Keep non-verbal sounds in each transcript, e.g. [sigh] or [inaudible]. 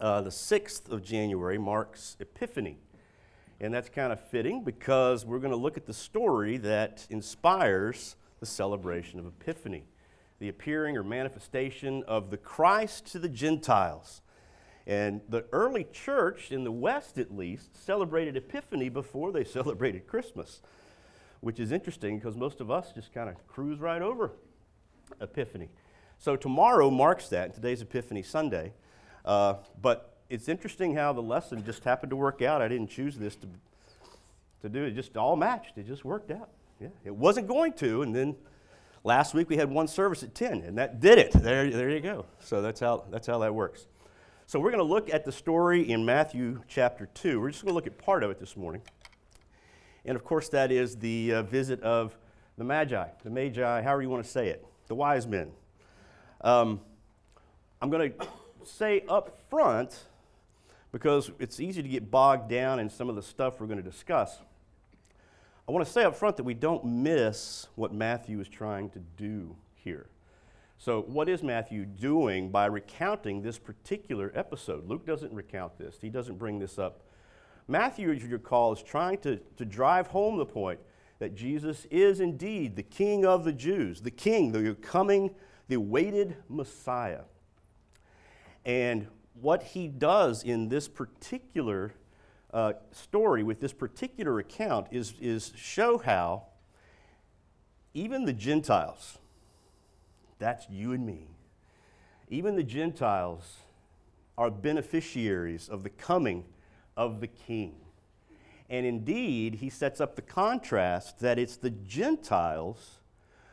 uh, the 6th of January marks Epiphany. And that's kind of fitting because we're going to look at the story that inspires the celebration of Epiphany the appearing or manifestation of the Christ to the Gentiles. And the early church, in the West at least, celebrated Epiphany before they [laughs] celebrated Christmas, which is interesting because most of us just kind of cruise right over Epiphany. So tomorrow marks that. And today's Epiphany Sunday. Uh, but it's interesting how the lesson just happened to work out. I didn't choose this to, to do it, just all matched. It just worked out. Yeah, it wasn't going to, and then last week we had one service at 10, and that did it. There, there you go. So that's how, that's how that works. So we're going to look at the story in Matthew chapter 2. We're just going to look at part of it this morning. And of course, that is the uh, visit of the Magi, the Magi, however you want to say it, the wise men. Um, I'm going to say up front, because it's easy to get bogged down in some of the stuff we're going to discuss. I want to say up front that we don't miss what Matthew is trying to do here. So, what is Matthew doing by recounting this particular episode? Luke doesn't recount this, he doesn't bring this up. Matthew, as you recall, is trying to, to drive home the point that Jesus is indeed the King of the Jews, the King, the coming, the awaited Messiah. And what he does in this particular uh, story, with this particular account, is, is show how even the Gentiles, that's you and me, even the Gentiles are beneficiaries of the coming of the King. And indeed, he sets up the contrast that it's the Gentiles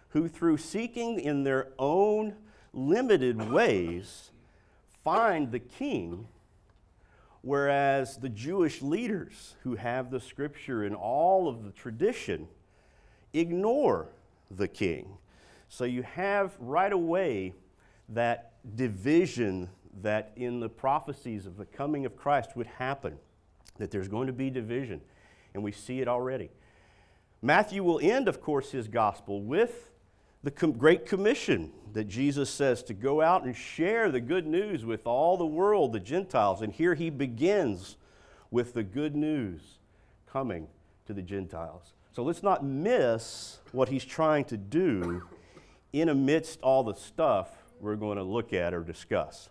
who, through seeking in their own limited ways, find the king, whereas the Jewish leaders who have the scripture and all of the tradition ignore the king. So you have right away that division that in the prophecies of the coming of Christ would happen, that there's going to be division, and we see it already. Matthew will end, of course, his gospel with the Great Commission that Jesus says to go out and share the good news with all the world, the Gentiles. And here he begins with the good news coming to the Gentiles. So let's not miss what he's trying to do in amidst all the stuff we're going to look at or discuss.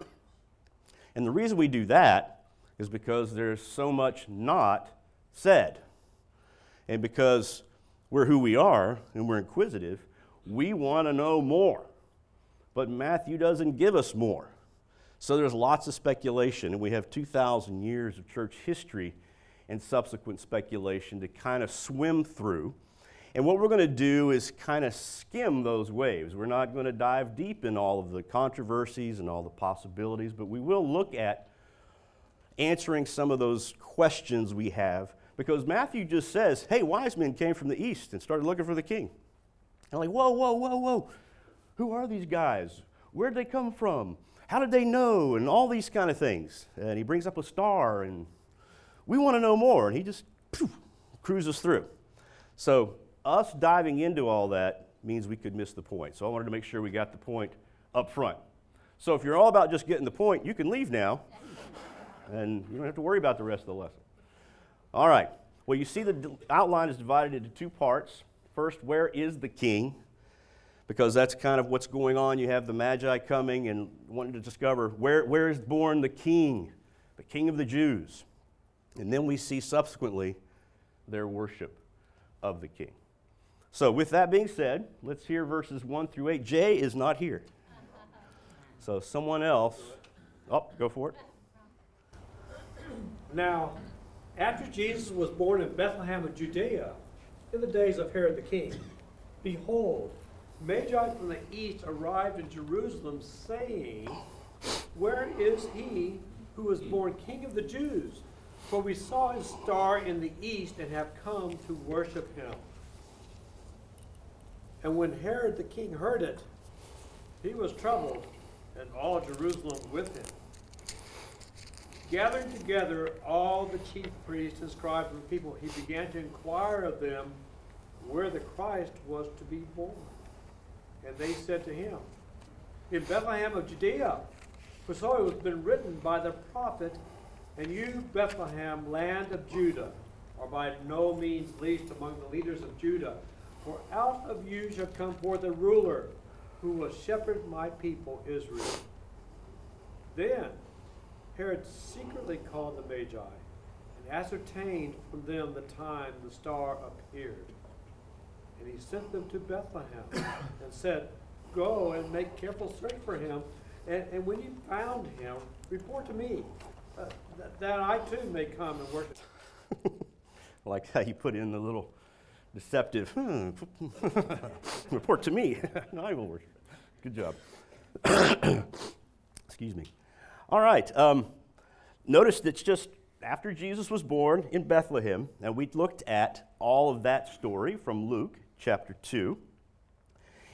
And the reason we do that is because there's so much not said. And because we're who we are and we're inquisitive, we want to know more. But Matthew doesn't give us more. So there's lots of speculation, and we have 2,000 years of church history and subsequent speculation to kind of swim through. And what we're going to do is kind of skim those waves. We're not going to dive deep in all of the controversies and all the possibilities, but we will look at answering some of those questions we have because Matthew just says, hey, wise men came from the east and started looking for the king. And like, whoa, whoa, whoa, whoa. Who are these guys? Where'd they come from? How did they know? And all these kind of things. And he brings up a star, and we want to know more. And he just cruises through. So, us diving into all that means we could miss the point. So, I wanted to make sure we got the point up front. So, if you're all about just getting the point, you can leave now, [laughs] and you don't have to worry about the rest of the lesson. All right. Well, you see the outline is divided into two parts. First, where is the king? Because that's kind of what's going on. You have the Magi coming and wanting to discover where, where is born the king, the king of the Jews. And then we see subsequently their worship of the king. So, with that being said, let's hear verses 1 through 8. Jay is not here. [laughs] So, someone else. Oh, go for it. Now, after Jesus was born in Bethlehem of Judea, in the days of Herod the king. Behold, Magi from the east arrived in Jerusalem, saying, Where is he who was born king of the Jews? For we saw his star in the east and have come to worship him. And when Herod the king heard it, he was troubled, and all Jerusalem with him gathering together all the chief priests and scribes and people, he began to inquire of them where the Christ was to be born. And they said to him, In Bethlehem of Judea, For so it has been written by the prophet, And you, Bethlehem, land of Judah, are by no means least among the leaders of Judah. For out of you shall come forth a ruler who will shepherd my people Israel. Then Herod secretly called the Magi and ascertained from them the time the star appeared. And he sent them to Bethlehem and said, Go and make careful search for him, and, and when you found him, report to me, uh, th- that I too may come and worship. [laughs] like how you put in the little deceptive, hmm, [laughs] report to me. [laughs] and I will worship. Good job. [coughs] Excuse me. All right. Um, notice that's just after Jesus was born in Bethlehem, and we looked at all of that story from Luke chapter 2.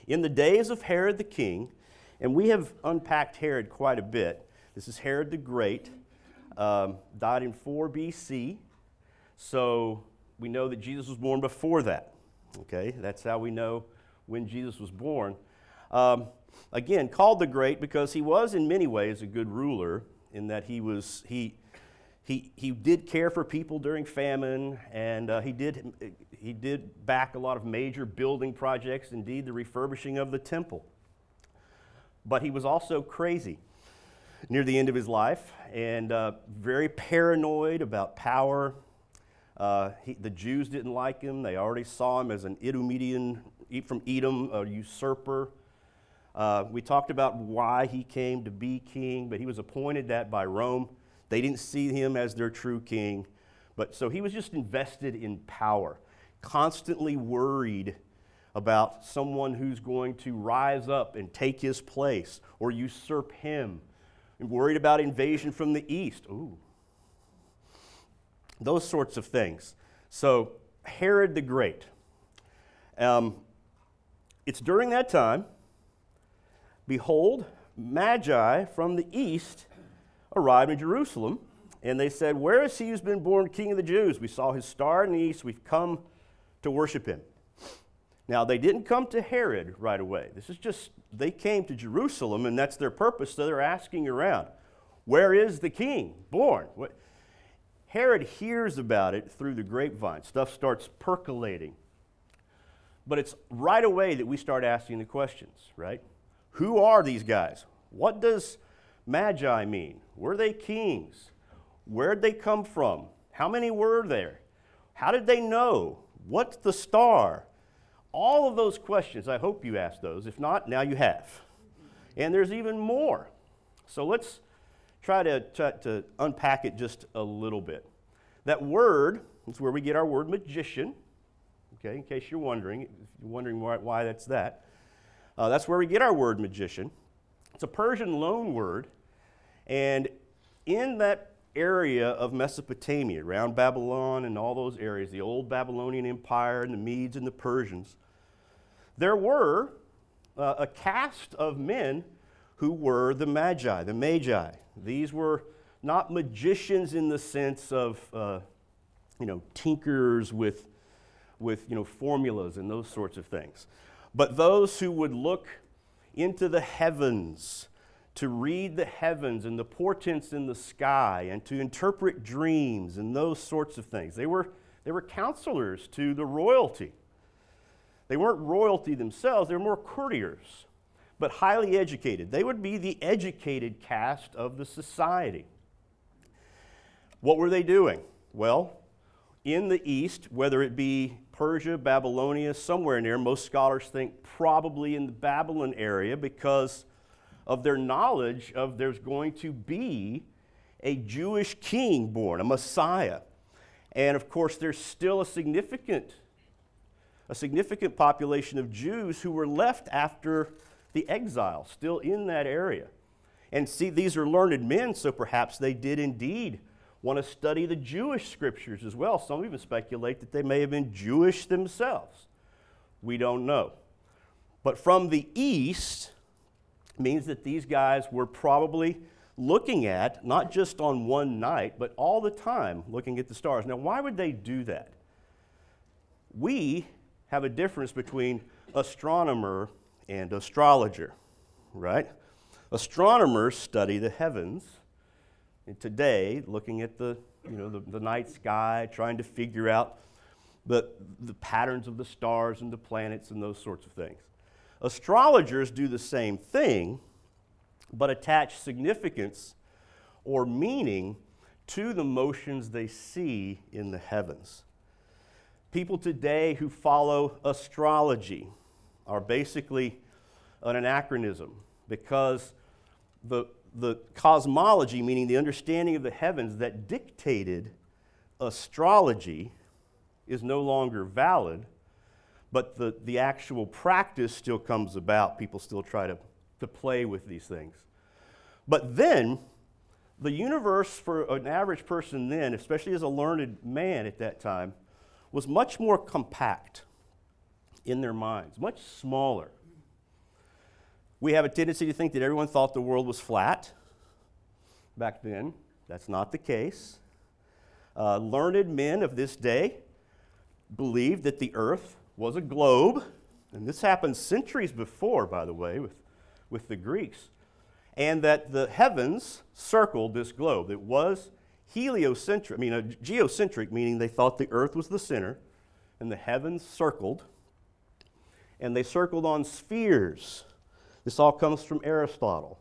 In the days of Herod the king, and we have unpacked Herod quite a bit. This is Herod the Great, um, died in 4 BC. So we know that Jesus was born before that. Okay, that's how we know when Jesus was born. Um, again, called the Great because he was in many ways a good ruler in that he was he he, he did care for people during famine, and uh, he, did, he did back a lot of major building projects, indeed, the refurbishing of the temple. But he was also crazy near the end of his life and uh, very paranoid about power. Uh, he, the Jews didn't like him. They already saw him as an Edomian from Edom, a usurper. Uh, we talked about why he came to be king, but he was appointed that by Rome. They didn't see him as their true king. But so he was just invested in power, constantly worried about someone who's going to rise up and take his place or usurp him, and worried about invasion from the east. Ooh. Those sorts of things. So, Herod the Great. Um, it's during that time, behold, Magi from the east arrived in Jerusalem, and they said, Where is he who's been born king of the Jews? We saw his star in the east. We've come to worship him. Now, they didn't come to Herod right away. This is just, they came to Jerusalem, and that's their purpose, so they're asking around, Where is the king born? What? Herod hears about it through the grapevine. Stuff starts percolating. But it's right away that we start asking the questions, right? Who are these guys? What does magi mean? Were they kings? Where'd they come from? How many were there? How did they know? What's the star? All of those questions, I hope you asked those. If not, now you have. And there's even more. So let's try to, to unpack it just a little bit. That word is where we get our word magician. Okay, in case you're wondering, if you're wondering why, why that's that. Uh, that's where we get our word magician. It's a Persian loan word, and in that area of Mesopotamia, around Babylon and all those areas, the old Babylonian Empire and the Medes and the Persians, there were uh, a caste of men who were the Magi, the Magi. These were not magicians in the sense of, uh, you know, tinkers with, with, you know, formulas and those sorts of things, but those who would look into the heavens to read the heavens and the portents in the sky and to interpret dreams and those sorts of things. They were, they were counselors to the royalty. They weren't royalty themselves, they were more courtiers, but highly educated. They would be the educated caste of the society. What were they doing? Well, in the east, whether it be Persia, Babylonia, somewhere there, most scholars think probably in the Babylon area because of their knowledge of there's going to be a Jewish king born, a Messiah. And of course, there's still a significant, a significant population of Jews who were left after the exile, still in that area. And see, these are learned men, so perhaps they did indeed want to study the Jewish scriptures as well. Some even speculate that they may have been Jewish themselves. We don't know. But from the east, means that these guys were probably looking at, not just on one night, but all the time looking at the stars. Now, why would they do that? We have a difference between astronomer and astrologer, right? Astronomers study the heavens and today, looking at the, you know, the, the night sky, trying to figure out the, the patterns of the stars and the planets and those sorts of things. Astrologers do the same thing, but attach significance or meaning to the motions they see in the heavens. People today who follow astrology are basically an anachronism because the, the cosmology, meaning the understanding of the heavens that dictated astrology, is no longer valid, but the, the actual practice still comes about. People still try to, to play with these things. But then, the universe for an average person then, especially as a learned man at that time, was much more compact in their minds, much smaller. We have a tendency to think that everyone thought the world was flat back then. That's not the case. Uh, learned men of this day believed that the earth was a globe, and this happened centuries before, by the way, with, with the Greeks, and that the heavens circled this globe. It was heliocentric, I mean, uh, geocentric, meaning they thought the earth was the center, and the heavens circled, and they circled on spheres. This all comes from Aristotle.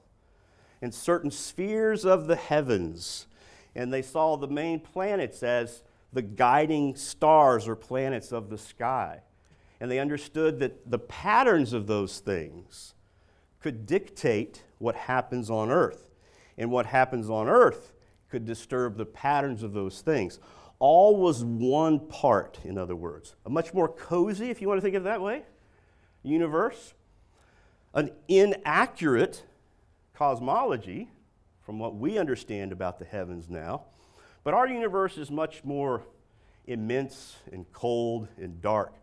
In certain spheres of the heavens, and they saw the main planets as the guiding stars or planets of the sky. And they understood that the patterns of those things could dictate what happens on earth. And what happens on earth could disturb the patterns of those things. All was one part, in other words. A much more cozy, if you want to think of it that way, universe. An inaccurate cosmology, from what we understand about the heavens now. But our universe is much more immense and cold and dark.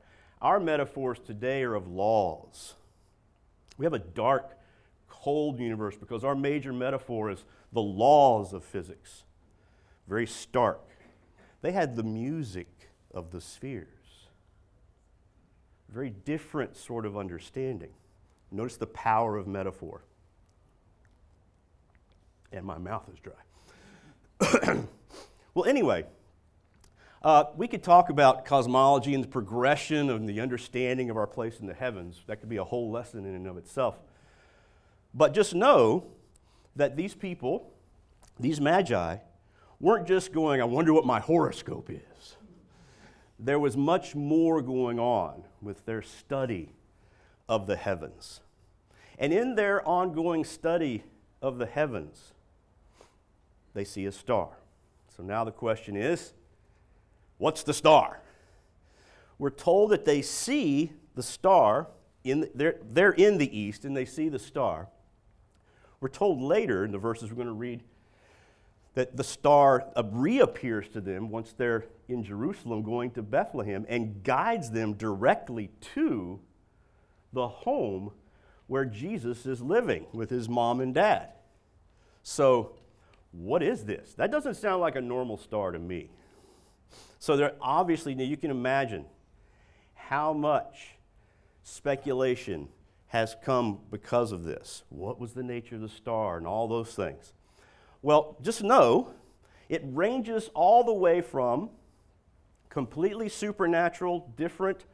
Our metaphors today are of laws. We have a dark, cold universe because our major metaphor is the laws of physics. Very stark. They had the music of the spheres. Very different sort of understanding. Notice the power of metaphor. And my mouth is dry. [coughs] Well, anyway, uh, we could talk about cosmology and the progression and the understanding of our place in the heavens. That could be a whole lesson in and of itself. But just know that these people, these magi, weren't just going, I wonder what my horoscope is. There was much more going on with their study of the heavens. And in their ongoing study of the heavens, they see a star. So now the question is what's the star? We're told that they see the star, in the, they're, they're in the east and they see the star. We're told later in the verses we're going to read that the star reappears to them once they're in Jerusalem going to Bethlehem and guides them directly to the home where Jesus is living with his mom and dad. So what is this? That doesn't sound like a normal star to me. So there obviously, now you can imagine how much speculation has come because of this. What was the nature of the star and all those things? Well, just know it ranges all the way from completely supernatural, different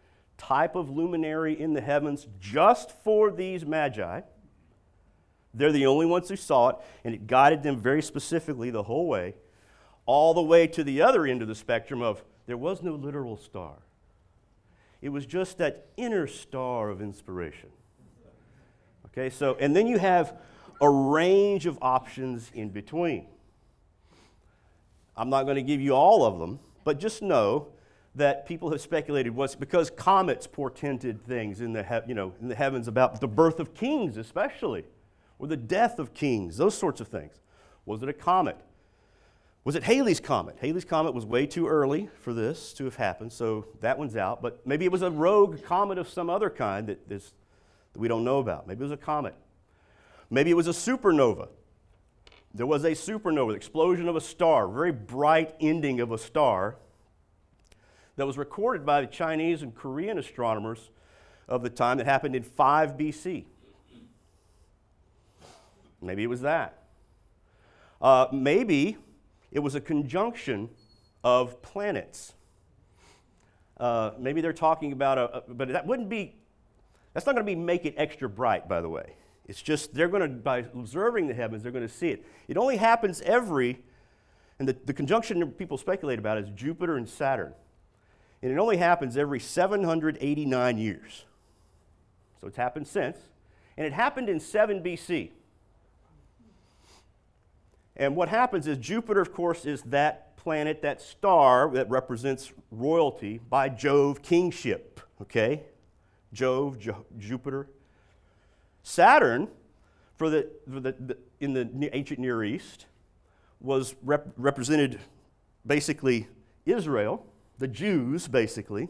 type of luminary in the heavens just for these magi they're the only ones who saw it, and it guided them very specifically the whole way, all the way to the other end of the spectrum of there was no literal star. It was just that inner star of inspiration. Okay, so, and then you have a range of options in between. I'm not going to give you all of them, but just know that people have speculated was because comets portended things in the, he- you know, in the heavens about the birth of kings, especially or the death of kings, those sorts of things. Was it a comet? Was it Halley's Comet? Halley's Comet was way too early for this to have happened, so that one's out. But maybe it was a rogue comet of some other kind that, is, that we don't know about. Maybe it was a comet. Maybe it was a supernova. There was a supernova, the explosion of a star, very bright ending of a star that was recorded by the Chinese and Korean astronomers of the time that happened in 5 BC. Maybe it was that. Uh, maybe it was a conjunction of planets. Uh, maybe they're talking about a, a, but that wouldn't be, that's not going to be make it extra bright, by the way. It's just they're going to, by observing the heavens, they're going to see it. It only happens every, and the, the conjunction people speculate about is Jupiter and Saturn. And it only happens every 789 years. So it's happened since. And it happened in 7 BC. And what happens is Jupiter, of course, is that planet, that star that represents royalty by Jove, kingship. Okay? Jove, jo- Jupiter. Saturn, for the, for the, the, in the ancient Near East, was rep- represented basically Israel, the Jews, basically.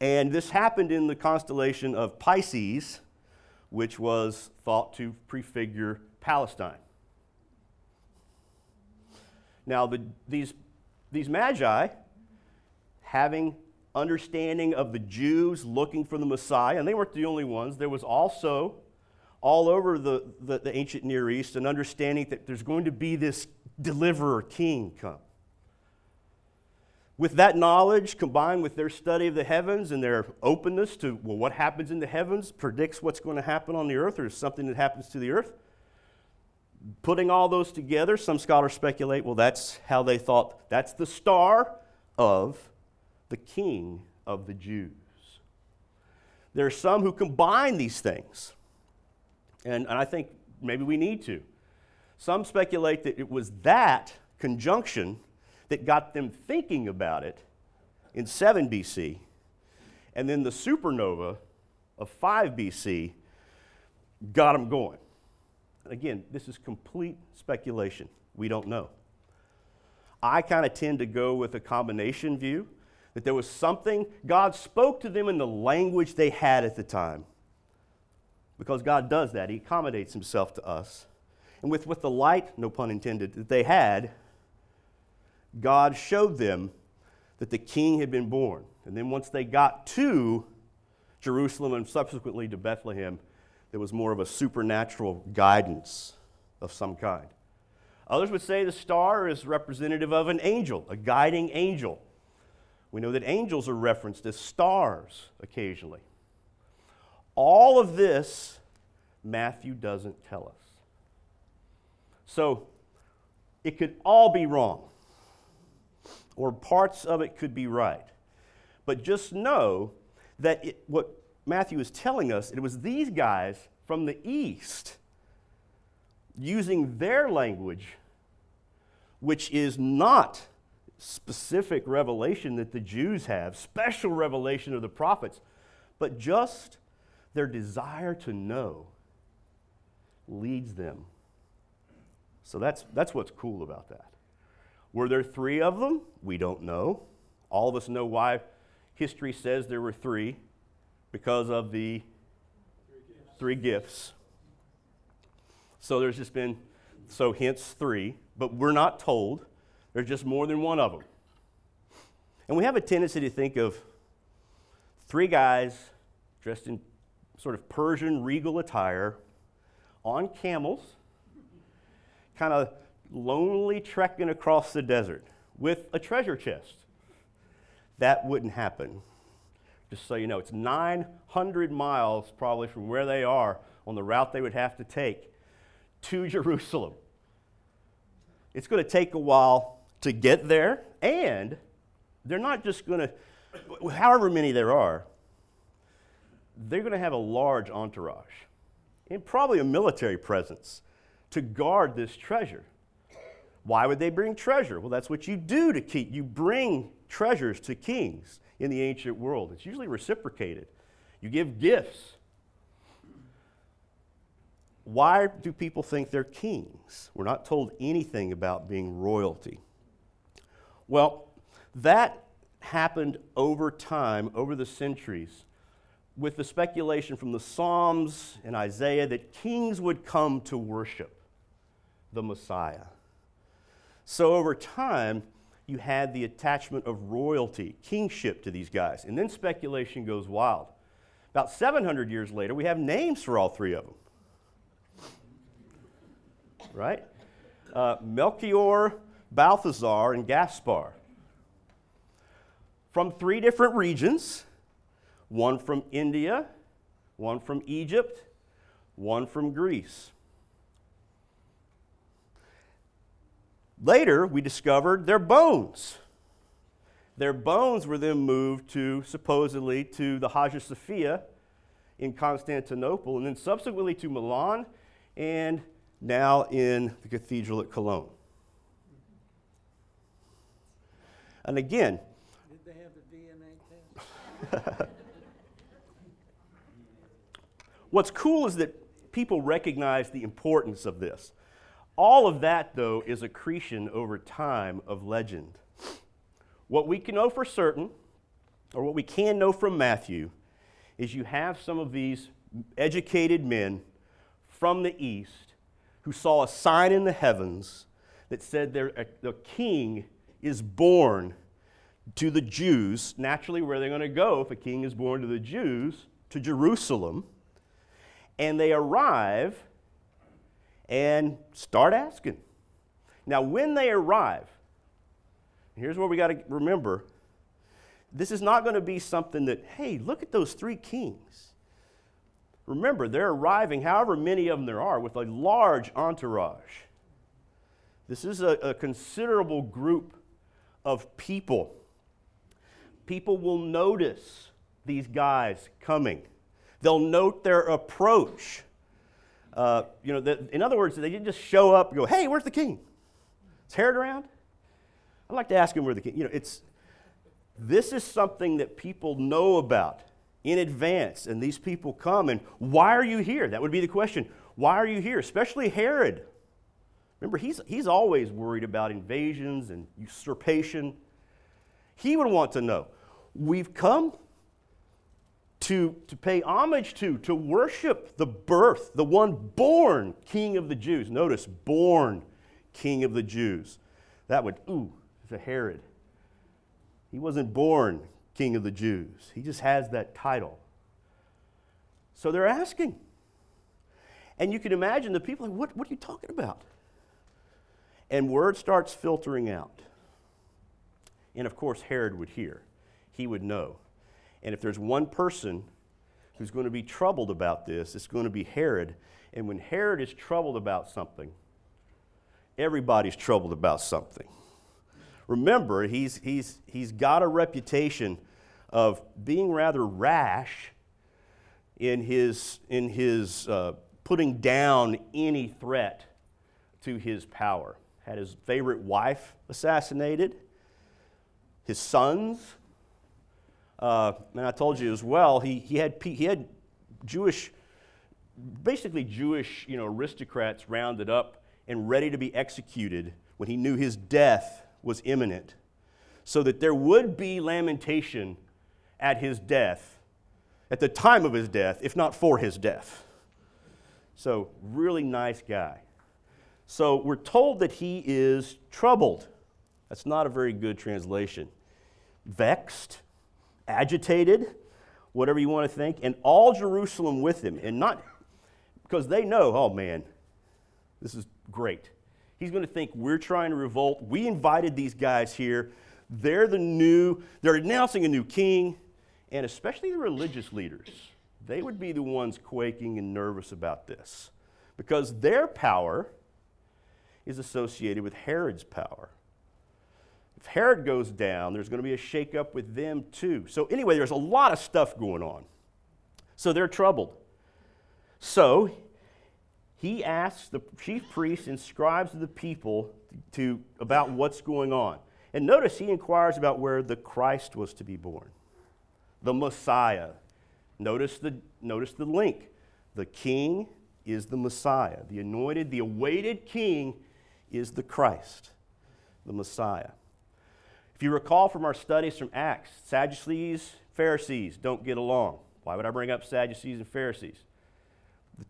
And this happened in the constellation of Pisces, which was thought to prefigure Palestine. Now, the, these, these magi, having understanding of the Jews looking for the Messiah, and they weren't the only ones, there was also all over the, the, the ancient Near East an understanding that there's going to be this deliverer king come. With that knowledge combined with their study of the heavens and their openness to, well, what happens in the heavens predicts what's going to happen on the earth or something that happens to the earth, Putting all those together, some scholars speculate, well, that's how they thought that's the star of the king of the Jews. There are some who combine these things, and, and I think maybe we need to. Some speculate that it was that conjunction that got them thinking about it in 7 BC, and then the supernova of 5 BC got them going. Again, this is complete speculation. We don't know. I kind of tend to go with a combination view that there was something, God spoke to them in the language they had at the time. Because God does that, He accommodates Himself to us. And with, with the light, no pun intended, that they had, God showed them that the king had been born. And then once they got to Jerusalem and subsequently to Bethlehem, there was more of a supernatural guidance of some kind. Others would say the star is representative of an angel, a guiding angel. We know that angels are referenced as stars occasionally. All of this, Matthew doesn't tell us. So, it could all be wrong, or parts of it could be right. But just know that it, what Matthew is telling us it was these guys from the east using their language, which is not specific revelation that the Jews have, special revelation of the prophets, but just their desire to know leads them. So that's, that's what's cool about that. Were there three of them? We don't know. All of us know why history says there were three because of the three gifts. So there's just been, so hence three, but we're not told. There's just more than one of them. And we have a tendency to think of three guys dressed in sort of Persian regal attire on camels, kind of lonely trekking across the desert with a treasure chest. That wouldn't happen just so you know. It's 900 miles probably from where they are on the route they would have to take to [laughs] Jerusalem. It's going to take a while to get there, and they're not just going to, however many there are, they're going to have a large entourage and probably a military presence to guard this treasure. Why would they bring treasure? Well, that's what you do to keep. You bring treasures to kings in the ancient world. It's usually reciprocated. You give gifts. Why do people think they're kings? We're not told anything about being royalty. Well, that happened over time, over the centuries, with the speculation from the Psalms and Isaiah that kings would come to worship the Messiah. So over time, you had the attachment of royalty, kingship to these guys. And then speculation goes wild. About 700 years later, we have names for all three of them. right? Uh, Melchior, Balthazar, and Gaspar. From three different regions one from India, one from Egypt, one from Greece. Later, we discovered their bones. Their bones were then moved to, supposedly, to the Hagia Sophia in Constantinople, and then subsequently to Milan, and now in the cathedral at Cologne. And again, Did they have the DNA [laughs] test? what's cool is that people recognize the importance of this. All of that, though, is accretion over time of legend. What we can know for certain, or what we can know from Matthew, is you have some of these educated men from the east who saw a sign in the heavens that said a, uh, the king is born to the Jews, naturally, where they're going to go if a king is born to the Jews, to Jerusalem. And they arrive and start asking. Now, when they arrive, here's what we got to remember this is not going to be something that, hey, look at those three kings. Remember, they're arriving, however many of them there are, with a large entourage. This is a, a considerable group of people. People will notice these guys coming, they'll note their approach. Uh, you know, the, in other words, they didn't just show up and go, hey, where's the king? Is Herod around? I'd like to ask him where the king, you know, it's, this is something that people know about in advance, and these people come, and why are you here? That would be the question. Why are you here? Especially Herod. Remember, he's, he's always worried about invasions and usurpation. He would want to know. We've come to, to pay homage to, to worship the birth, the one born King of the Jews. Notice, born King of the Jews. That would, ooh, it's a Herod. He wasn't born King of the Jews, he just has that title. So they're asking. And you can imagine the people like, what, what are you talking about? And word starts filtering out. And of course, Herod would hear, he would know. And if there's one person who's going to be troubled about this, it's going to be Herod. And when Herod is troubled about something, everybody's troubled about something. Remember, he's, he's, he's got a reputation of being rather rash in his, in his uh, putting down any threat to his power. Had his favorite wife assassinated, his sons. Uh, and I told you as well, he, he, had, he had Jewish, basically Jewish you know, aristocrats rounded up and ready to be executed when he knew his death was imminent, so that there would be lamentation at his death, at the time of his death, if not for his death. So, really nice guy. So, we're told that he is troubled. That's not a very good translation. Vexed, agitated, whatever you want to think, and all Jerusalem with him. And not because they know, oh man, this is great. He's going to think we're trying to revolt. We invited these guys here. They're the new, they're announcing a new king, and especially the religious leaders. They would be the ones quaking and nervous about this because their power is associated with Herod's power. If Herod goes down, there's going to be a shakeup with them too. So, anyway, there's a lot of stuff going on. So, they're troubled. So, he asks the chief priests and scribes of the people to, about what's going on. And notice he inquires about where the Christ was to be born, the Messiah. Notice the, notice the link. The king is the Messiah. The anointed, the awaited king is the Christ, the Messiah. If you recall from our studies from Acts, Sadducees, Pharisees don't get along. Why would I bring up Sadducees and Pharisees?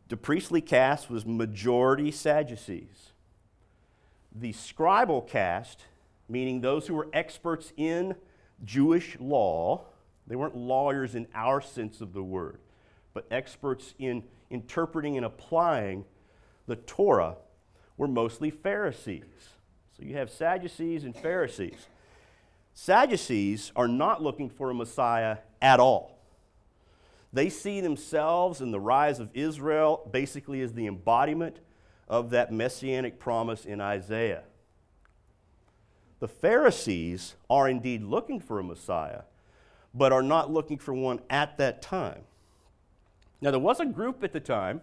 The priestly caste was majority Sadducees. The scribal caste, meaning those who were experts in Jewish law, they weren't lawyers in our sense of the word, but experts in interpreting and applying the Torah, were mostly Pharisees. So you have Sadducees and Pharisees. Sadducees are not looking for a Messiah at all. They see themselves and the rise of Israel basically as the embodiment of that messianic promise in Isaiah. The Pharisees are indeed looking for a Messiah, but are not looking for one at that time. Now, there was a group at the time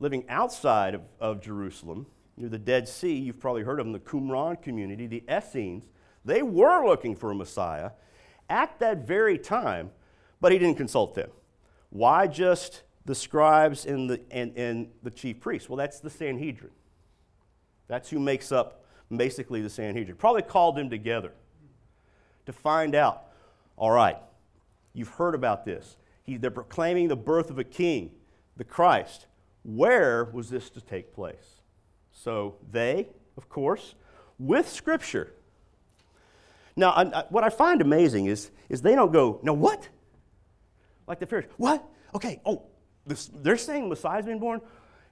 living outside of, of Jerusalem, near the Dead Sea. You've probably heard of them, the Qumran community, the Essenes. They were looking for a Messiah at that very time, but he didn't consult them. Why just the scribes and the, and, and the chief priests? Well, that's the Sanhedrin. That's who makes up basically the Sanhedrin. Probably called them together to find out all right, you've heard about this. He, they're proclaiming the birth of a king, the Christ. Where was this to take place? So they, of course, with Scripture. Now, I, I, what I find amazing is, is they don't go, no, what? Like the Pharisees, what? Okay, oh, this, they're saying Messiah's been born?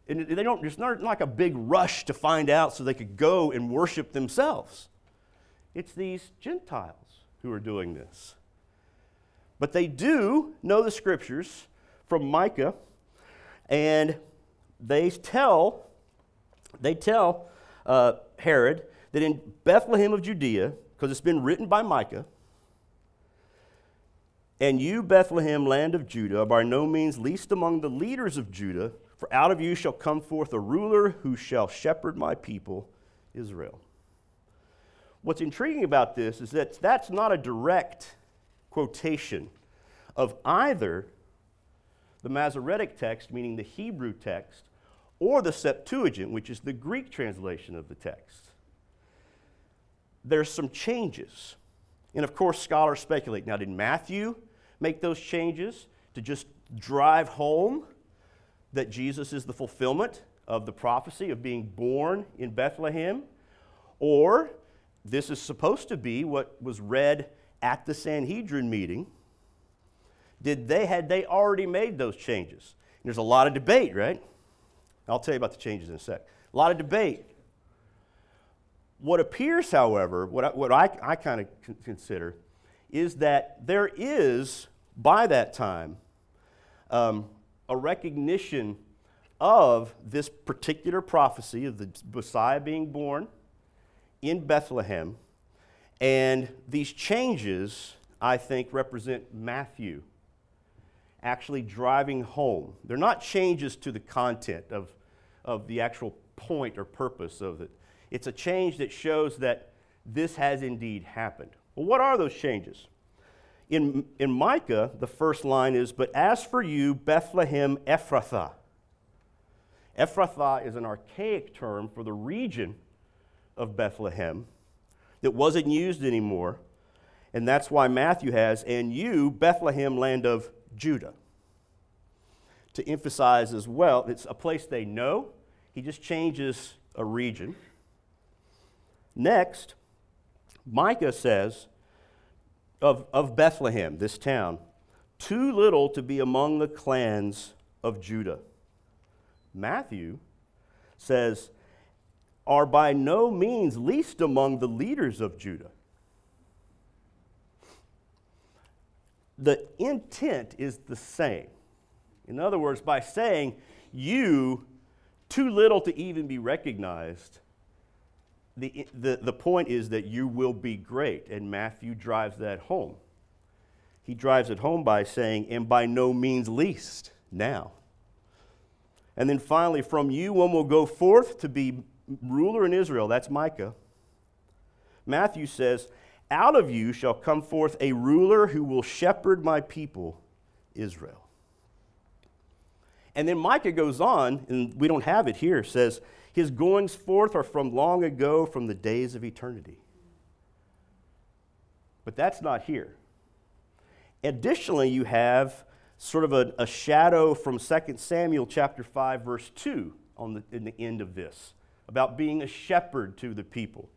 And they don't, there's not like a big rush to find out so they could go and worship themselves. It's these Gentiles who are doing this. But they do know the scriptures from Micah, and they tell, they tell uh, Herod that in Bethlehem of Judea, because it's been written by Micah, and you, Bethlehem, land of Judah, are by no means least among the leaders of Judah, for out of you shall come forth a ruler who shall shepherd my people, Israel. What's intriguing about this is that that's not a direct quotation of either the Masoretic text, meaning the Hebrew text, or the Septuagint, which is the Greek translation of the text. There's some changes. And of course, scholars speculate. Now, did Matthew make those changes to just drive home that Jesus is the fulfillment of the prophecy of being born in Bethlehem? Or this is supposed to be what was read at the Sanhedrin meeting. Did they had they already made those changes? And there's a lot of debate, right? I'll tell you about the changes in a sec. A lot of debate. What appears, however, what I, what I, I kind of consider is that there is by that time um, a recognition of this particular prophecy of the Messiah being born in Bethlehem. And these changes, I think, represent Matthew actually driving home. They're not changes to the content of, of the actual point or purpose of it. It's a change that shows that this has indeed happened. Well, what are those changes? In, in Micah, the first line is, But as for you, Bethlehem Ephrathah. Ephrathah is an archaic term for the region of Bethlehem that wasn't used anymore. And that's why Matthew has, and you, Bethlehem, land of Judah. To emphasize as well, it's a place they know. He just changes a region. Next, Micah says, of, of Bethlehem, this town, too little to be among the clans of Judah. Matthew says, are by no means least among the leaders of Judah. The intent is the same. In other words, by saying, you, too little to even be recognized, the, the, the point is that you will be great, and Matthew drives that home. He drives it home by saying, and by no means least now. And then finally, from you one will go forth to be ruler in Israel. That's Micah. Matthew says, Out of you shall come forth a ruler who will shepherd my people, Israel. And then Micah goes on, and we don't have it here, says, his goings forth are from long ago, from the days of eternity. But that's not here. Additionally, you have sort of a, a shadow from 2 Samuel chapter 5, verse 2 on the, in the end of this about being a shepherd to the people.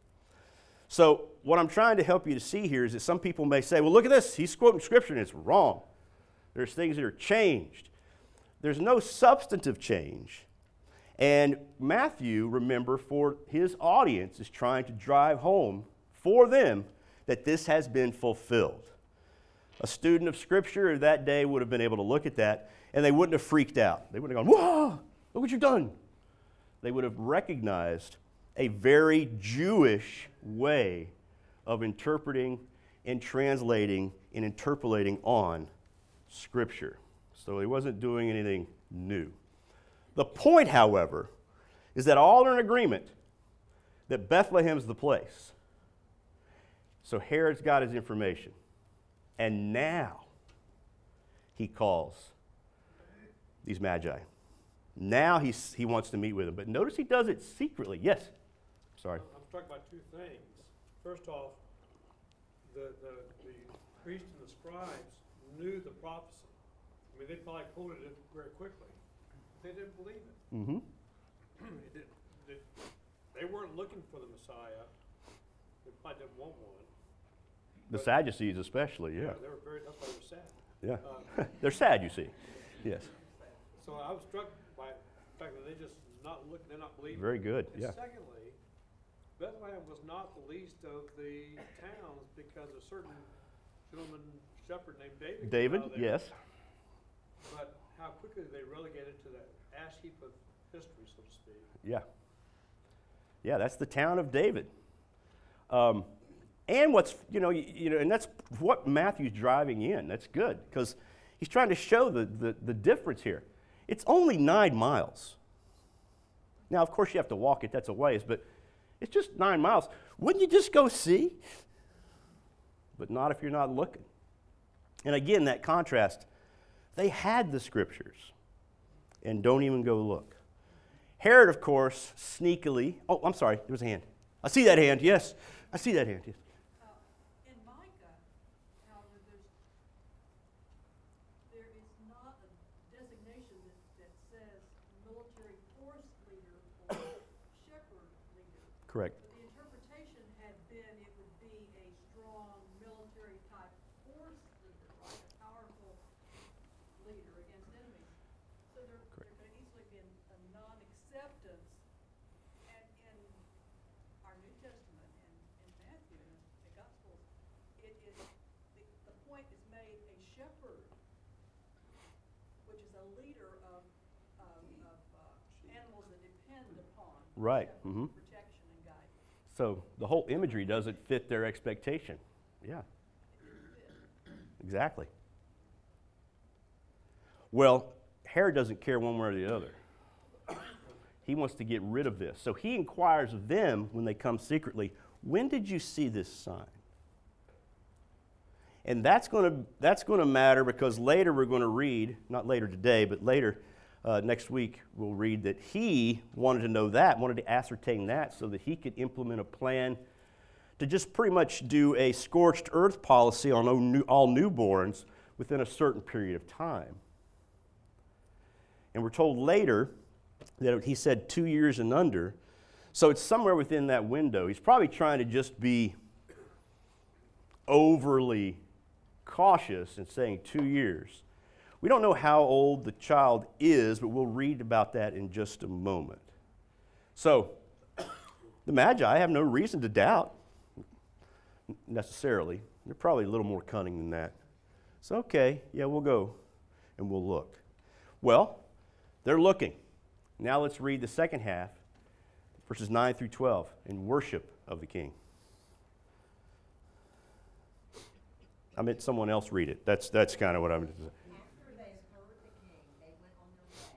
So, what I'm trying to help you to see here is that some people may say, well, look at this. He's quoting scripture and it's wrong. There's things that are changed. There's no substantive change. And Matthew, remember, for his audience, is trying to drive home for them that this has been fulfilled. A student of Scripture that day would have been able to look at that and they wouldn't have freaked out. They wouldn't have gone, Whoa, look what you've done. They would have recognized a very Jewish way of interpreting and translating and interpolating on Scripture. So he wasn't doing anything new. The point, however, is that all are in agreement that Bethlehem's the place. So Herod's got his information. And now he calls these magi. Now he's, he wants to meet with them. But notice he does it secretly. Yes? Sorry. I'm struck by two things. First off, the, the, the priests and the scribes knew the prophecy. I mean, they probably quoted it very quickly. They didn't believe it. Mm-hmm. It didn't- they- They weren't looking for the Messiah. They probably didn't want one. The Sadducees, especially, yeah. They were very, that's why they were sad. Yeah. Uh, [laughs] They're sad, you see. Yes. So I was struck by the fact that they just not looking, they're not believing. Very good, And yeah. secondly, Bethlehem was not the least of the towns because a certain gentleman shepherd named David. came David, out of there. yes. But how quickly they relegated to that ash heap of history, so to speak. Yeah. Yeah, that's the town of David. Um, and what's, you know, you, you know, and that's what Matthew's driving in. That's good because he's trying to show the, the, the difference here. It's only nine miles. Now, of course, you have to walk it, that's a ways, but it's just nine miles. Wouldn't you just go see? But not if you're not looking. And again, that contrast. They had the scriptures and don't even go look. Herod, of course, sneakily. Oh, I'm sorry, there was a hand. I see that hand, yes. I see that hand, yes. Uh, In Micah, however, there's, there is not a designation that, that says military force leader or shepherd leader. Correct. But the interpretation had been it would be a strong military type force leader, right? A powerful leader against enemies. So there, there could easily be a- a non-acceptance. And in our New Testament, in, in Matthew, in the Gospels, it is, the, the point is made a shepherd, which is a leader of, of, of, uh, animals that depend upon. the Right, mhm. Protection and guidance. So the whole imagery doesn't fit their expectation. Yeah, exactly. Well, Herod doesn't care one way or the other. He wants to get rid of this. So he inquires of them when they come secretly, when did you see this sign? And that's going to that's going to matter because later we're going to read, not later today, but later uh, next week we'll read that he wanted to know that, wanted to ascertain that, so that he could implement a plan to just pretty much do a scorched earth policy on all, new, all newborns within a certain period of time. And we're told later that he said two years and under. So it's somewhere within that window. He's probably trying to just be overly cautious in saying two years. We don't know how old the child is, but we'll read about that in just a moment. So, the Magi have no reason to doubt necessarily. They're probably a little more cunning than that. It's okay, yeah, we'll go and we'll look. Well, they're looking. Now let's read the second half, verses 9 through 12, in worship of the King. I meant someone else read it. That's, that's kind of what I'm. After they heard the king, they went on their way,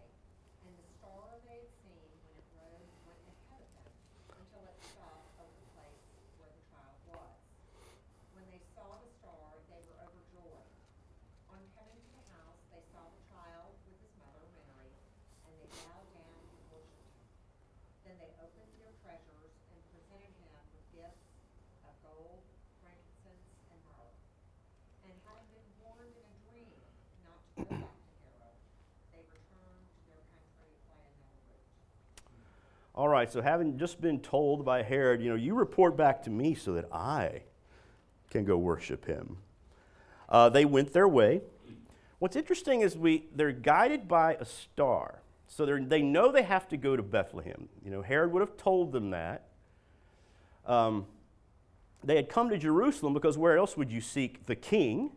and the star they had seen when it rose went ahead of them until it stopped over the place where the child was. When they saw the star, they were overjoyed. On coming to the house, they saw the child with his mother Mary, and they bowed down and worshipped him. Then they opened their treasures and presented him with gifts of gold, frankincense, and myrrh. And having been warned in a dream not to go back to Herod, they returned to their country by another route. All right, so having just been told by Herod, you know, you report back to me so that I can go worship him. Uh, they went their way. What's interesting is we, they're guided by a star. So they're- know they have to go to Bethlehem. You know, Herod would have told them that. Um, they had come to Jerusalem because where else would you seek the king?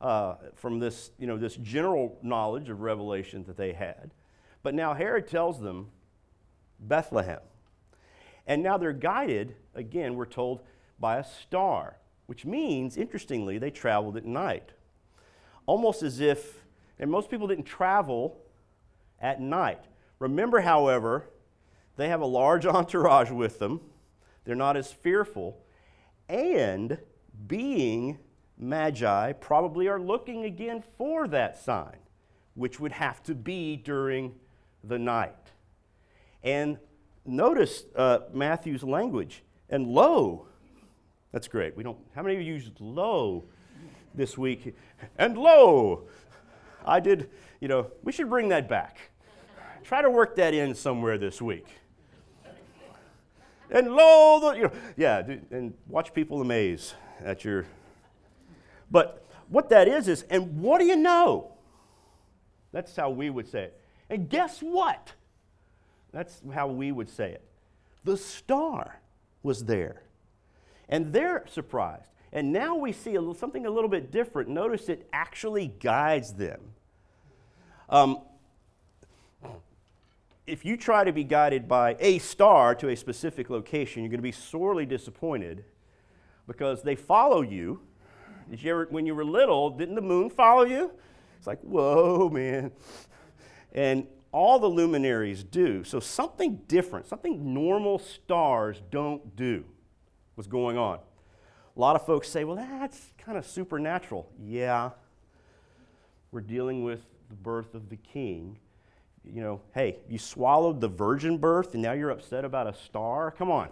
Uh, from this, you know, this general knowledge of Revelation that they had. But now Herod tells them Bethlehem. And now they're guided, again, we're told, by a star, which means, interestingly, they traveled at night. Almost as if, and most people didn't travel at night. Remember, however, they have a large [laughs] entourage with them. They're not as fearful. And being magi, probably are looking again for that sign, which would have to be during the night. And notice uh, Matthew's language. And lo, that's great. We don't. How many of you used lo this week? And lo, I did. You know, we should bring that back. Try to work that in somewhere this week. And lo, the, you know, yeah, and watch people amaze at your. But what that is is, and what do you know? That's how we would say it. And guess what? That's how we would say it. The star was there. And they're surprised. And now we see a little, something a little bit different. Notice it actually guides them. Um, if you try to be guided by a star to a specific location, you're going to be sorely disappointed because they follow you. You ever, when you were little, didn't the moon follow you? It's like, whoa, man. And all the luminaries do. So something different, something normal stars don't do was going on. A lot of folks say, well, that's kind of supernatural. Yeah, we're dealing with the birth of the king. You know, hey, you swallowed the virgin birth and now you're upset about a star? Come on.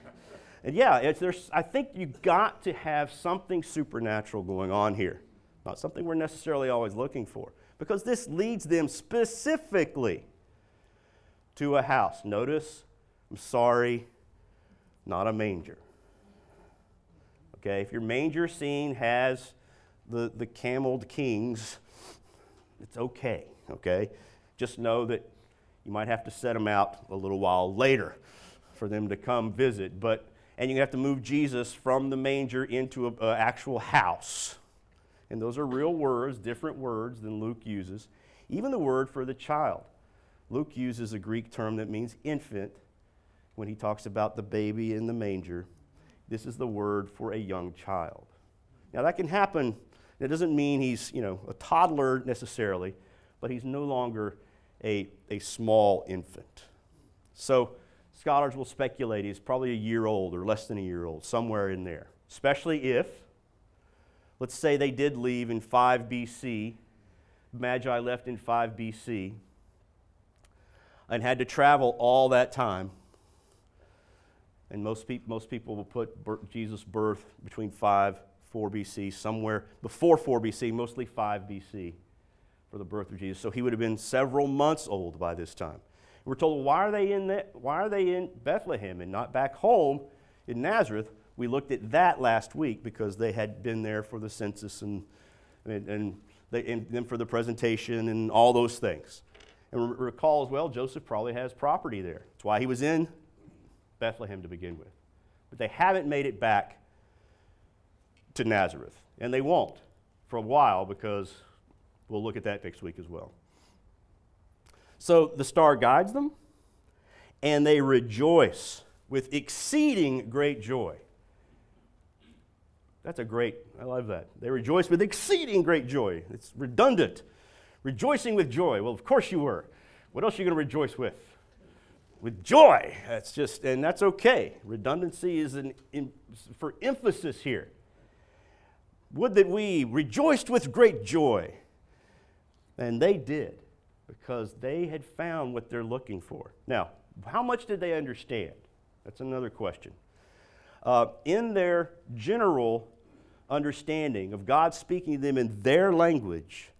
[laughs] and yeah, there's, I think you got to have something supernatural going on here. Not something we're necessarily always looking for. Because this leads them specifically to a house. Notice, I'm sorry, not a manger. Okay, if your manger scene has the, the cameled kings, it's okay, okay? Just know that you might have to set them out a little while later for them to come visit. But, and you have to move Jesus from the manger into an actual house. And those are real words, different words than Luke uses. Even the word for the child. Luke uses a Greek term that means infant when he talks about the baby in the manger. This is the word for a young child. Now, that can happen. It doesn't mean he's, you know, a toddler necessarily, but he's no longer a, a small infant. So, scholars will speculate he's probably a year old or less than a year old, somewhere in there, especially if Let's say they did leave in 5 BC. Magi left in 5 BC and had to travel all that time. And most, pe- most people will put Jesus' birth between 5, 4 BC, somewhere before 4 BC, mostly 5 BC for the birth of Jesus. So he would have been several months old by this time. We're told, why are they in, that, why are they in Bethlehem and not back home in Nazareth? We looked at that last week because they had been there for the census and, and, and, they, and then for the presentation and all those things. And re- recall as well, Joseph probably has property there. That's why he was in Bethlehem to begin with. But they haven't made it back to Nazareth. And they won't for a while because we'll look at that next week as well. So the star guides them, and they rejoice with exceeding great joy. That's a great, I love that. They rejoice with exceeding great joy. It's redundant. Rejoicing with joy. Well, of course you were. What else are you going to rejoice with? With joy. That's just, and that's okay. Redundancy is an, in, for emphasis here. Would that we rejoiced with great joy. And they did because they had found what they're looking for. Now, how much did they understand? That's another question. Uh, in their general understanding of God speaking to them in their language,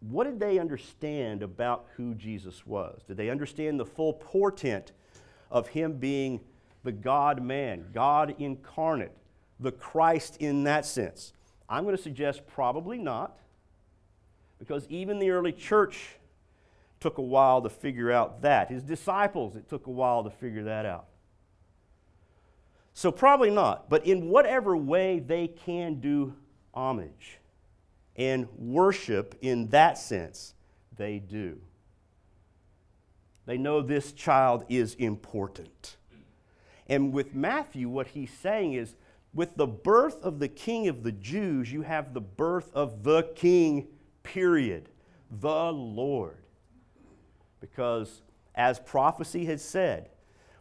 what did they understand about who Jesus was? Did they understand the full portent of him being the God man, God incarnate, the Christ in that sense? I'm going to suggest probably not, because even the early church took a while to figure out that. His disciples, it took a while to figure that out. So, probably not. But in whatever way they can do homage and worship in that sense, they do. They know this child is important. And with Matthew, what he's saying is with the birth of the king of the Jews, you have the birth of the king, period, the Lord. Because as prophecy has said,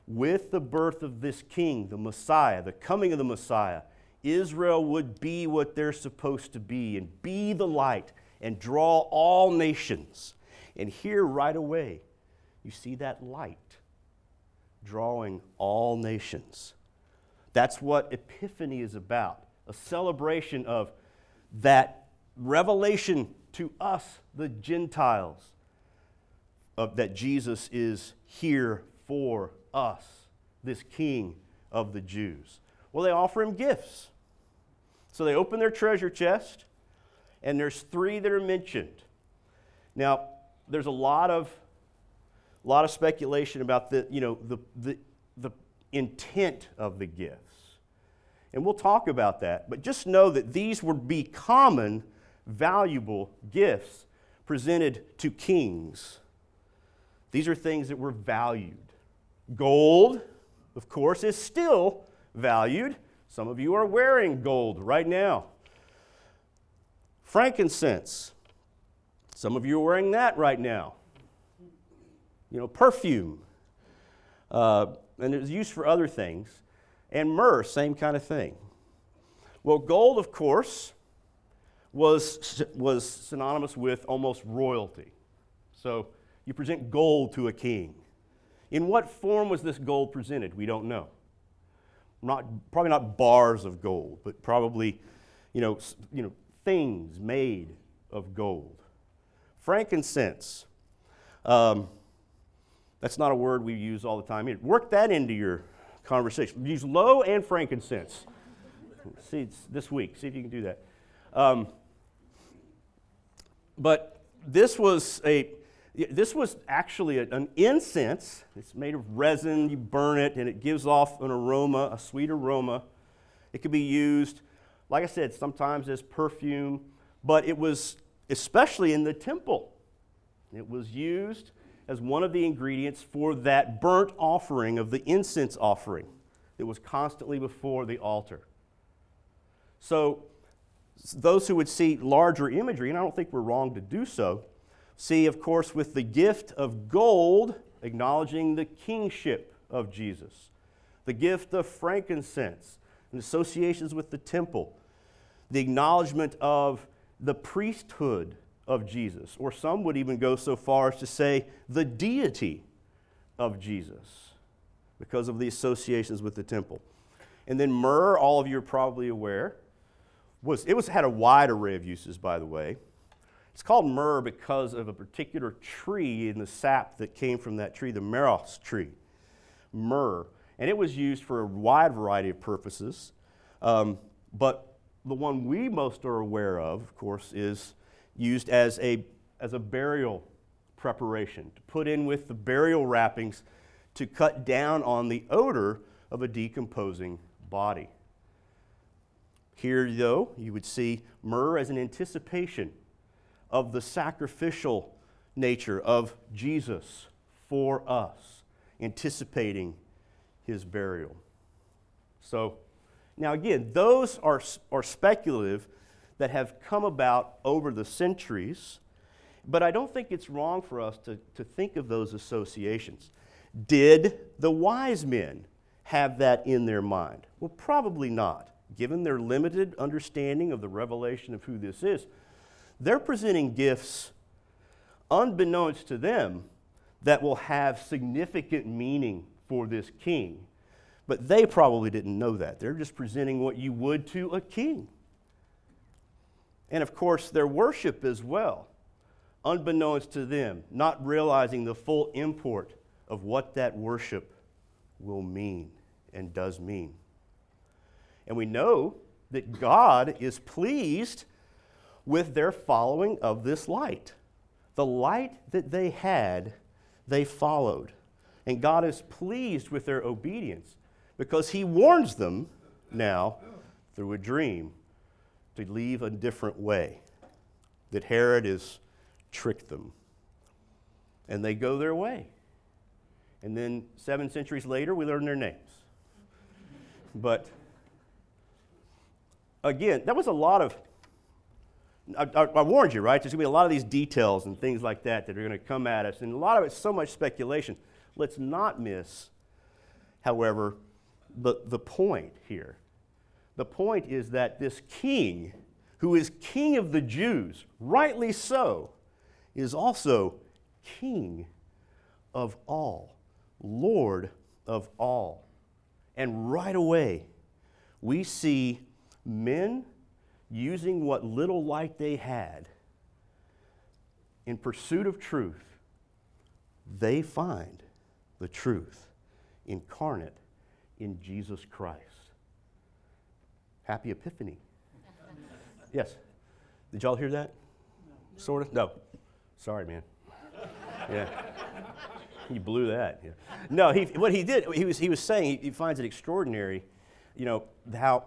with the birth of this king, the Messiah, the coming of the Messiah, Israel would be what they're supposed to be and be the light and draw all nations. And here, right away, you see that light drawing all nations. That's what Epiphany is about a celebration of that revelation to us, the Gentiles, of that Jesus is here for us, this King of the Jews. Well, they offer him gifts. So they open their treasure chest, and there's three that are mentioned. Now, there's a lot of, a lot of speculation about the, you know, the, the, the intent of the gifts. And we'll talk about that. But just know that these would be common, valuable gifts presented to kings. These are things that were valued. Gold, of course, is still valued. Some of you are wearing gold right now. Frankincense, some of you are wearing that right now. You know, perfume, uh, and it's used for other things. And myrrh, same kind of thing. Well, gold, of course, was, was synonymous with almost royalty. So you present gold to a king. In what form was this gold presented? We don't know. Not, probably not bars of gold, but probably, you know, you know, things made of gold. Frankincense. Um, that's not a word we use all the time. Work that into your conversation. Use lo and frankincense. See, this week. See if you can do that. Um, but this was a this was actually an incense. It's made of resin. You burn it, and it gives off an aroma, a sweet aroma. It could be used, like I said, sometimes as perfume, but it was especially in the temple. It was used as one of the ingredients for that burnt offering of the incense offering that was constantly before the altar. So, those who would see larger imagery, and I don't think we're wrong to do so, see, of course, with the gift of gold, acknowledging the kingship of Jesus, the gift of frankincense, and associations with the temple, the acknowledgement of the priesthood of Jesus, or some would even go so far as to say the deity of Jesus because of the associations with the temple. And then myrrh, all of you are probably aware, was it was had a wide array of uses, by the way. It's called myrrh because of a particular tree in the sap that came from that tree, the meros tree. Myrrh. And it was used for a wide variety of purposes. Um, but the one we most are aware of, of course, is used as a, as a burial preparation, to put in with the burial wrappings to cut down on the odor of a decomposing body. Here, though, you would see myrrh as an anticipation of the sacrificial nature of Jesus for us, anticipating his burial. So, now again, those are, are speculative that have come about over the centuries, but I don't think it's wrong for us to, to think of those associations. Did the wise men have that in their mind? Well, probably not. Given their limited understanding of the revelation of who this is, they're presenting gifts unbeknownst to them that will have significant meaning for this king. But they probably didn't know that. They're just presenting what you would to a king and of course their worship as well, unbeknownst to them, not realizing the full import of what that worship will mean and does mean. And we know that God is pleased with their following of this light. the light that they had, they followed. And God is pleased with their obedience because He warns them now through a dream to leave a different way. That Herod has tricked them. And they go their way. And then seven centuries later, we learn their names. But again, that was a lot of. I, I, warned you, right? There's going to be a lot of these details and things like that that are going to come at us. And a lot of it's so much speculation. Let's not miss, however, the, the point here. The point is that this king, who is king of the Jews, rightly so, is also king of all, Lord of all. And right away, we see men using what little light they had in pursuit of truth. They find the truth incarnate in Jesus Christ. Happy Epiphany. [laughs] Yes. Did y'all hear that? Sort of? No. Sorry, man. Yeah. You blew that. Yeah. No, he, what he did, he was, he was saying, he, he finds it extraordinary, you know, how,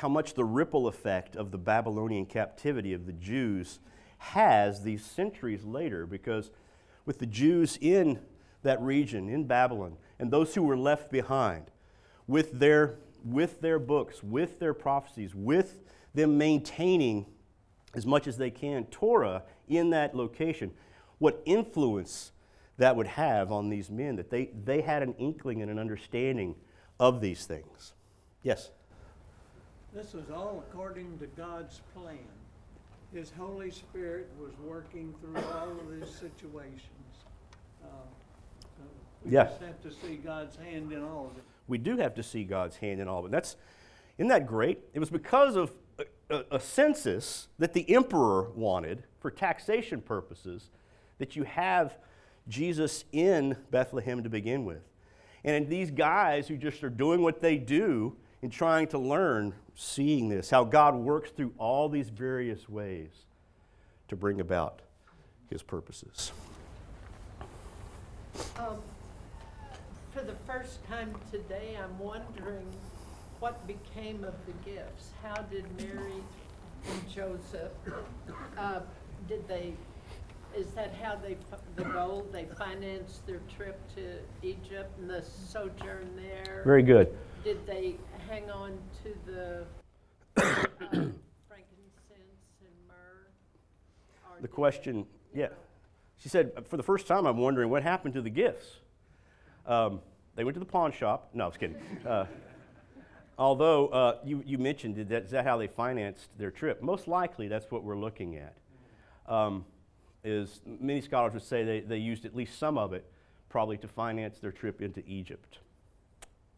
how much the ripple effect of the Babylonian captivity of the Jews has these centuries later, because with the Jews in that region, in Babylon, and those who were left behind, with their, with their books, with their prophecies, with them maintaining as much as they can Torah in that location, what influence that would have on these men, that they, they had an inkling and an understanding of these things. Yes? This was all according to God's plan. His Holy Spirit was working through all of these situations. Uh, so We Yeah. just have to see God's hand in all of it. we do have to see God's hand in all of it. That's, isn't that great? It was because of a, a, a census that the emperor wanted for taxation purposes that you have Jesus in Bethlehem to begin with. And these guys who just are doing what they do and trying to learn, seeing this, how God works through all these various ways to bring about his purposes. Um, For the first time today, I'm wondering what became of the gifts? How did Mary and Joseph, uh, did they, is that how they, the goal, they financed their trip to Egypt and the sojourn there? Very good. Did they hang on to the [coughs] uh, frankincense and myrrh? Or The question, yeah. She said, for the first time, I'm wondering what happened to the gifts. Um, they went to the pawn shop. No, I was kidding. Uh, although uh, you, you mentioned, that, is that how they financed their trip? Most likely, that's what we're looking at. Um, is many scholars would say they, they used at least some of it probably to finance their trip into Egypt.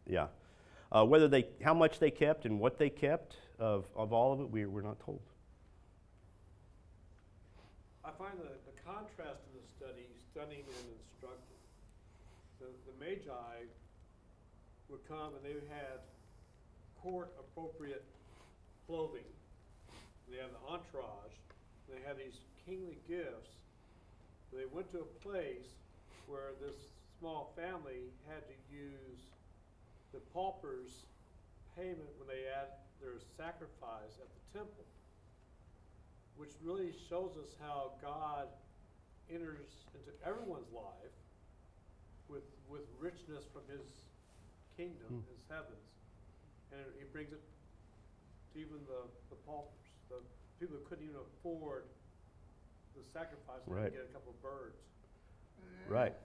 Yeah. Uh, whether they, how much they kept and what they kept of, of all of it, we, we're not told. I find the, the contrast in the study stunning and instructive. The, the Magi would come and they had court appropriate clothing. They had the entourage, they had these kingly gifts. They went to a place where this small family had to use the pauper's payment when they add their sacrifice at the temple which really shows us how God enters into everyone's life with, with richness from his kingdom, Hmm. his heavens. And he brings it to even the, the paupers, the people who couldn't even afford the sacrifice, they Right. could get a couple of birds. Right.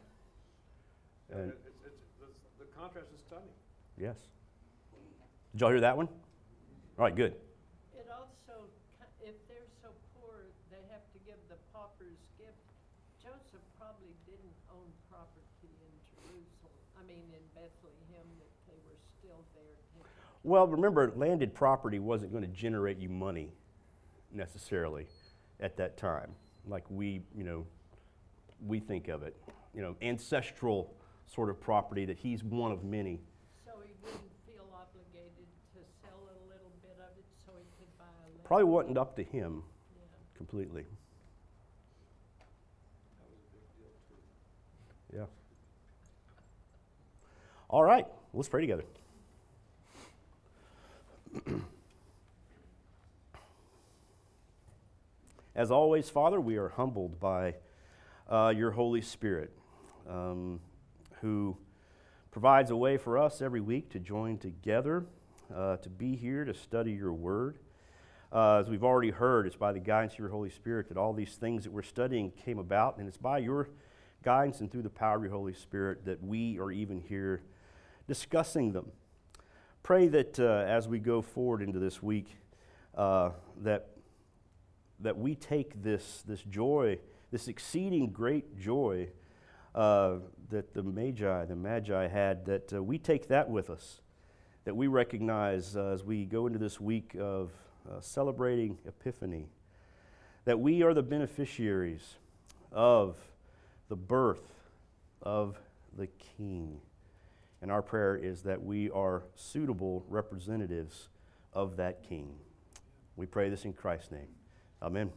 And And it- it's, it's, the, the contrast is stunning. Yes. Did y'all hear that one? All right, good. It also, if they're so poor, they have to give the paupers gift. Joseph probably didn't own property in Jerusalem, I mean, in Bethlehem, that they were still there. Well, remember, landed property wasn't going to generate you money necessarily at that time, like we, you know, we think of it. You know, ancestral sort of property that he's one of many. So he wouldn't feel obligated to sell a little bit of it so he could buy a land. Probably wasn't up to him completely. Yeah. All right, let's pray together. [clears throat] As always, Father, we are humbled by uh, your Holy Spirit, um, who provides a way for us every week to join together, uh, to be here, to study your word. Uh, as we've already heard, it's by the guidance of your Holy Spirit that all these things that we're studying came about, and it's by your guidance and through the power of your Holy Spirit that we are even here discussing them. Pray that uh, as we go forward into this week, uh, that that we take this, this joy, this exceeding great joy uh, that the Magi, the Magi had, that uh, we take that with us. That we recognize uh, as we go into this week of uh, celebrating Epiphany, that we are the beneficiaries of the birth of the King. And our prayer is that we are suitable representatives of that King. We pray this in Christ's name. Amen.